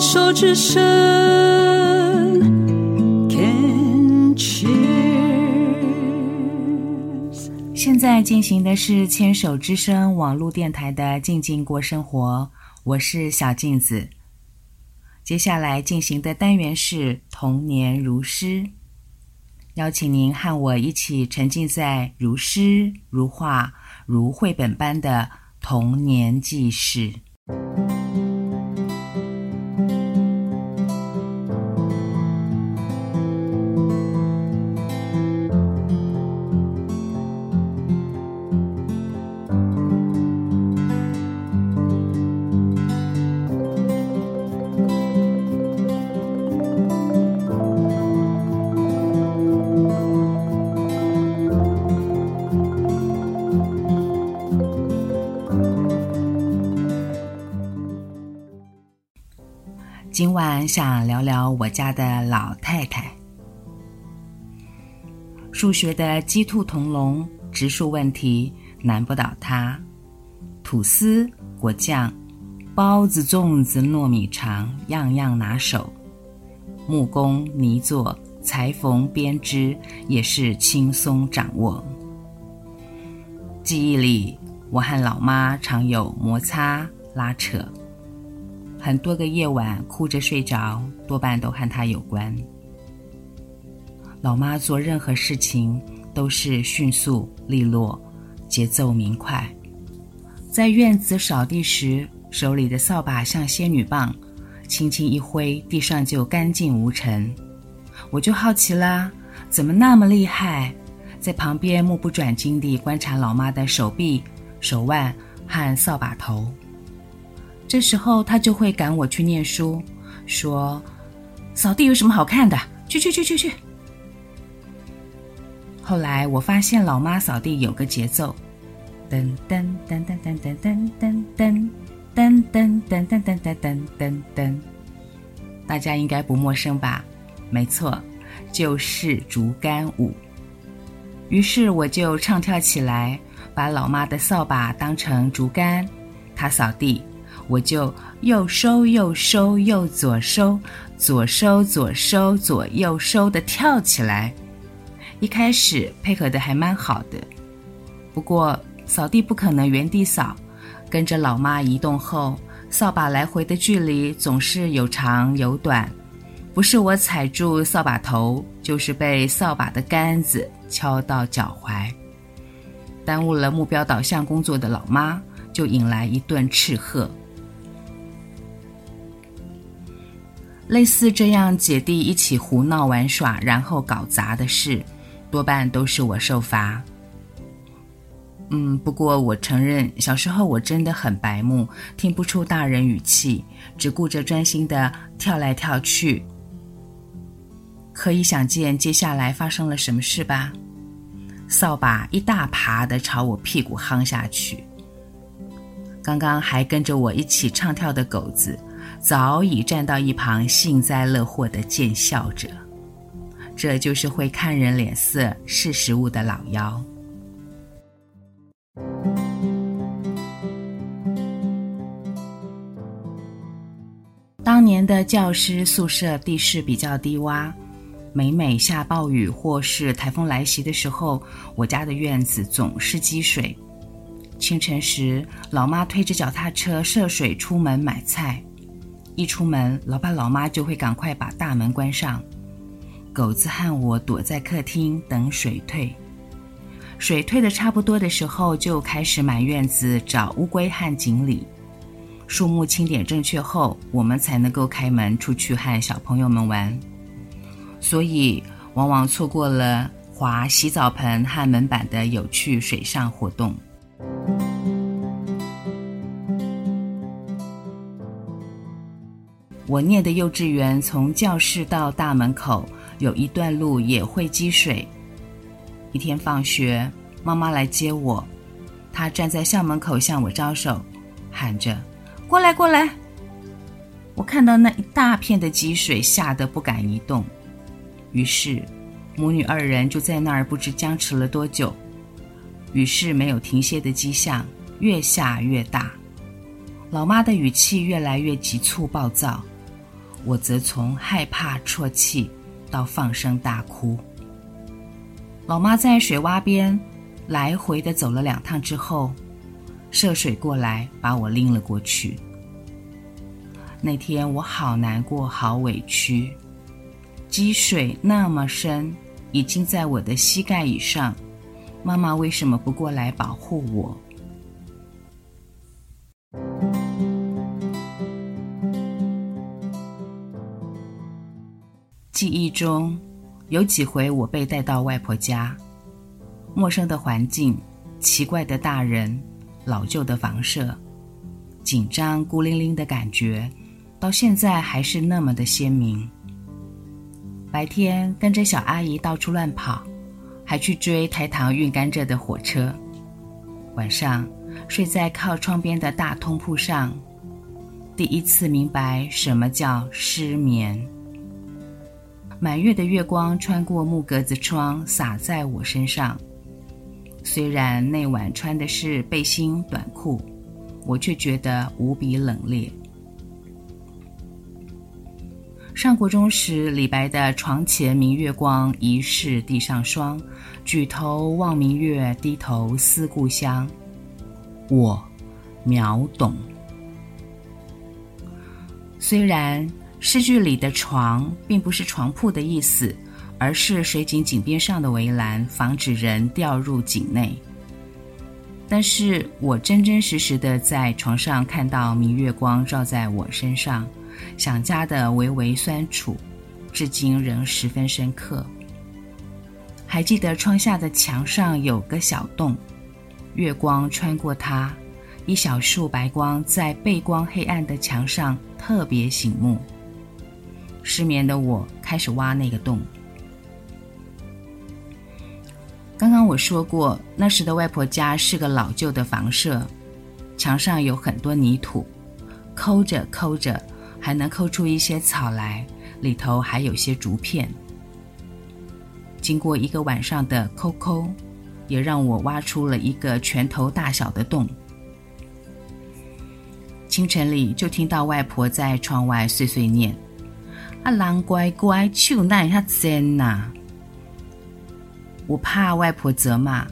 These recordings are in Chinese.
手之声，Can cheers。现在进行的是牵手之声网络电台的静静过生活，我是小镜子。接下来进行的单元是童年如诗，邀请您和我一起沉浸在如诗如画如绘本般的童年记事。今晚想聊聊我家的老太太。数学的鸡兔同笼，植树问题难不倒她。吐司、果酱、包子、粽子、糯米肠，样样拿手。木工、泥作、裁缝、编织，也是轻松掌握。记忆里，我和老妈常有摩擦、拉扯。很多个夜晚哭着睡着，多半都和他有关。老妈做任何事情都是迅速利落，节奏明快。在院子扫地时，手里的扫把像仙女棒，轻轻一挥，地上就干净无尘。我就好奇啦，怎么那么厉害？在旁边目不转睛地观察老妈的手臂、手腕和扫把头。这时候他就会赶我去念书，说：“扫地有什么好看的？去去去去去。”后来我发现老妈扫地有个节奏，噔噔噔噔噔噔噔噔噔噔噔噔噔噔噔噔噔，大家应该不陌生吧？没错，就是竹竿舞。于是我就唱跳起来，把老妈的扫把当成竹竿，她扫地。我就右收右收右左收，左收左收左右收的跳起来。一开始配合的还蛮好的，不过扫地不可能原地扫，跟着老妈移动后，扫把来回的距离总是有长有短，不是我踩住扫把头，就是被扫把的杆子敲到脚踝，耽误了目标导向工作的老妈就引来一顿斥喝。类似这样姐弟一起胡闹玩耍，然后搞砸的事，多半都是我受罚。嗯，不过我承认，小时候我真的很白目，听不出大人语气，只顾着专心的跳来跳去。可以想见接下来发生了什么事吧？扫把一大耙的朝我屁股夯下去。刚刚还跟着我一起唱跳的狗子，早已站到一旁，幸灾乐祸的见笑着。这就是会看人脸色、识时务的老妖。当年的教师宿舍地势比较低洼，每每下暴雨或是台风来袭的时候，我家的院子总是积水。清晨时，老妈推着脚踏车涉水出门买菜。一出门，老爸老妈就会赶快把大门关上。狗子和我躲在客厅等水退。水退的差不多的时候，就开始满院子找乌龟和锦鲤。树木清点正确后，我们才能够开门出去和小朋友们玩。所以，往往错过了划洗澡盆和门板的有趣水上活动。我念的幼稚园从教室到大门口有一段路也会积水。一天放学，妈妈来接我，她站在校门口向我招手，喊着：“过来，过来！”我看到那一大片的积水，吓得不敢移动。于是，母女二人就在那儿不知僵持了多久。雨势没有停歇的迹象，越下越大。老妈的语气越来越急促暴躁。我则从害怕啜泣到放声大哭。老妈在水洼边来回的走了两趟之后，涉水过来把我拎了过去。那天我好难过，好委屈。积水那么深，已经在我的膝盖以上，妈妈为什么不过来保护我？记忆中有几回我被带到外婆家，陌生的环境，奇怪的大人，老旧的房舍，紧张孤零零的感觉，到现在还是那么的鲜明。白天跟着小阿姨到处乱跑，还去追台糖运甘蔗的火车，晚上睡在靠窗边的大通铺上，第一次明白什么叫失眠。满月的月光穿过木格子窗，洒在我身上。虽然那晚穿的是背心短裤，我却觉得无比冷冽。上国中时，李白的“床前明月光，疑是地上霜。举头望明月，低头思故乡。”我秒懂。虽然。诗句里的“床”并不是床铺的意思，而是水井井边上的围栏，防止人掉入井内。但是我真真实实的在床上看到明月光照在我身上，想家的微微酸楚，至今仍十分深刻。还记得窗下的墙上有个小洞，月光穿过它，一小束白光在背光黑暗的墙上特别醒目。失眠的我开始挖那个洞。刚刚我说过，那时的外婆家是个老旧的房舍，墙上有很多泥土，抠着抠着还能抠出一些草来，里头还有些竹片。经过一个晚上的抠抠，也让我挖出了一个拳头大小的洞。清晨里就听到外婆在窗外碎碎念。啊，人乖乖，手哪会遐贱呐！我怕外婆责骂，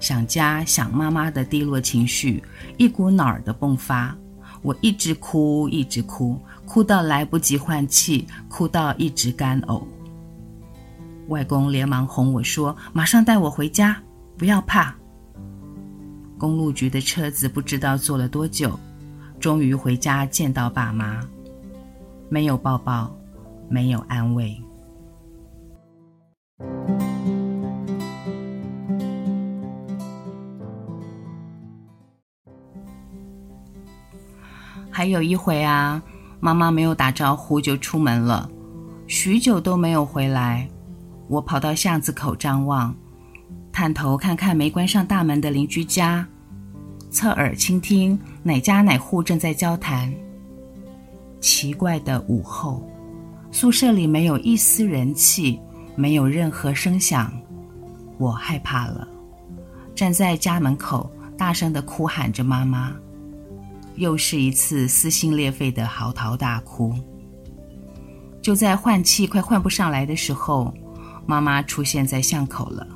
想家想妈妈的低落情绪一股脑儿的迸发，我一直哭，一直哭，哭到来不及换气，哭到一直干呕。外公连忙哄我说：“马上带我回家，不要怕。”公路局的车子不知道坐了多久，终于回家见到爸妈。没有抱抱，没有安慰。还有一回啊，妈妈没有打招呼就出门了，许久都没有回来。我跑到巷子口张望，探头看看没关上大门的邻居家，侧耳倾听哪家哪户正在交谈。奇怪的午后，宿舍里没有一丝人气，没有任何声响，我害怕了，站在家门口，大声的哭喊着妈妈。又是一次撕心裂肺的嚎啕大哭。就在换气快换不上来的时候，妈妈出现在巷口了。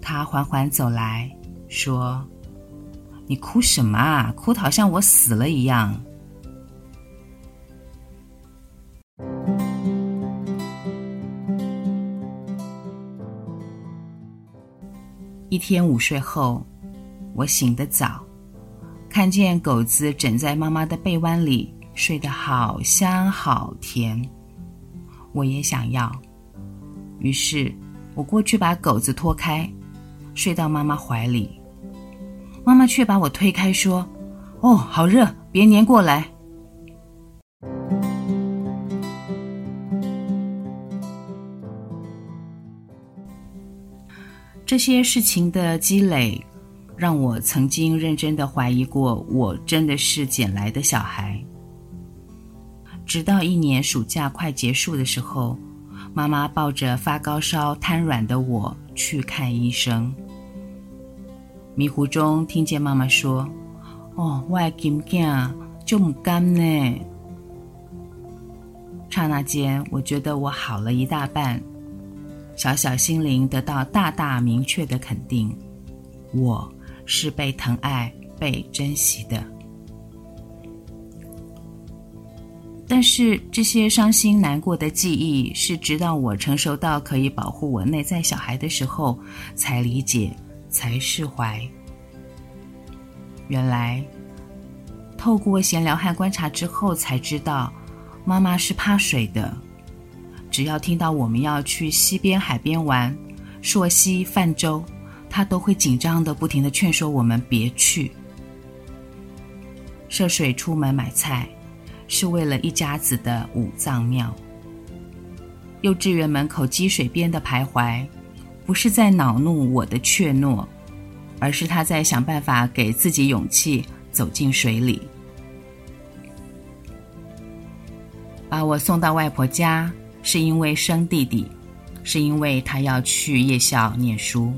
她缓缓走来说：“你哭什么啊？哭得好像我死了一样。”一天午睡后，我醒得早，看见狗子枕在妈妈的被窝里，睡得好香好甜，我也想要。于是，我过去把狗子拖开，睡到妈妈怀里。妈妈却把我推开，说：“哦，好热，别黏过来。”这些事情的积累，让我曾经认真的怀疑过，我真的是捡来的小孩。直到一年暑假快结束的时候，妈妈抱着发高烧瘫软的我去看医生。迷糊中听见妈妈说：“哦，我的金囝就不甘呢。”刹那间，我觉得我好了一大半，小小心灵得到大大明确的肯定，我是被疼爱、被珍惜的。但是这些伤心难过的记忆，是直到我成熟到可以保护我内在小孩的时候，才理解，才释怀。原来，透过闲聊和观察之后，才知道，妈妈是怕水的。只要听到我们要去溪边、海边玩，溯溪泛舟，他都会紧张的，不停的劝说我们别去。涉水出门买菜。是为了一家子的五脏庙。幼稚园门口积水边的徘徊，不是在恼怒我的怯懦，而是他在想办法给自己勇气走进水里。把我送到外婆家，是因为生弟弟，是因为他要去夜校念书。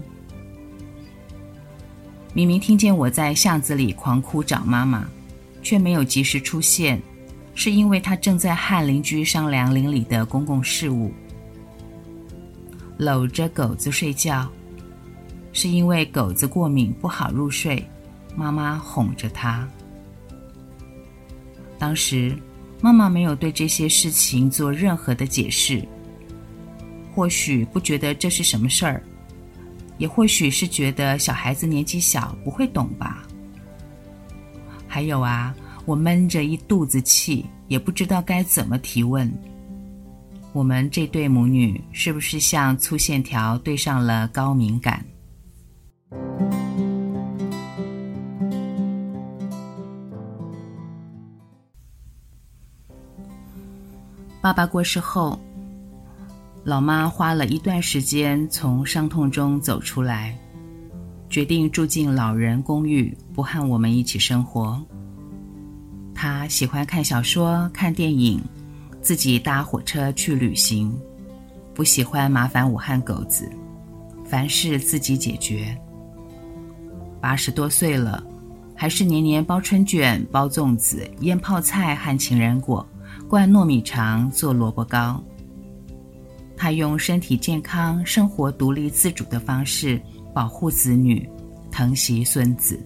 明明听见我在巷子里狂哭找妈妈，却没有及时出现。是因为他正在和邻居商量邻里的公共事务，搂着狗子睡觉，是因为狗子过敏不好入睡，妈妈哄着他。当时妈妈没有对这些事情做任何的解释，或许不觉得这是什么事儿，也或许是觉得小孩子年纪小不会懂吧。还有啊。我闷着一肚子气，也不知道该怎么提问。我们这对母女是不是像粗线条对上了高敏感？爸爸过世后，老妈花了一段时间从伤痛中走出来，决定住进老人公寓，不和我们一起生活。他喜欢看小说、看电影，自己搭火车去旅行，不喜欢麻烦我和狗子，凡事自己解决。八十多岁了，还是年年包春卷、包粽子、腌泡菜和情人果，灌糯米肠、做萝卜糕。他用身体健康、生活独立自主的方式保护子女，疼惜孙子。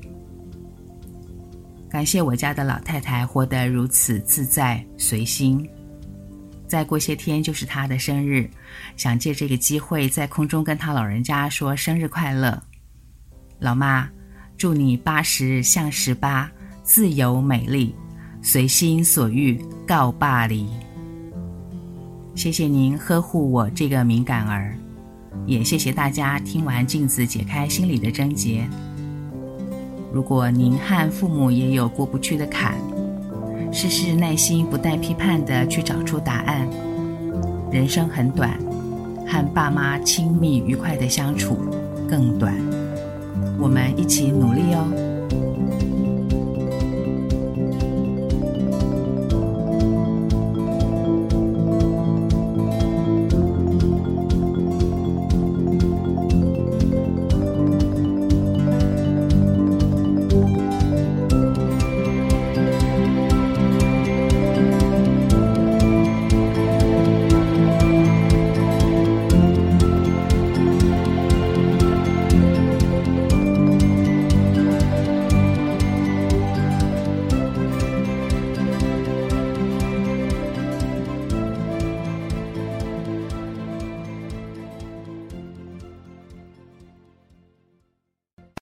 感谢我家的老太太活得如此自在随心。再过些天就是她的生日，想借这个机会在空中跟她老人家说生日快乐。老妈，祝你八十像十八，自由美丽，随心所欲告爸黎。谢谢您呵护我这个敏感儿，也谢谢大家听完镜子解开心里的症结。如果您和父母也有过不去的坎，试试耐心不带批判的去找出答案。人生很短，和爸妈亲密愉快的相处更短。我们一起努力哦。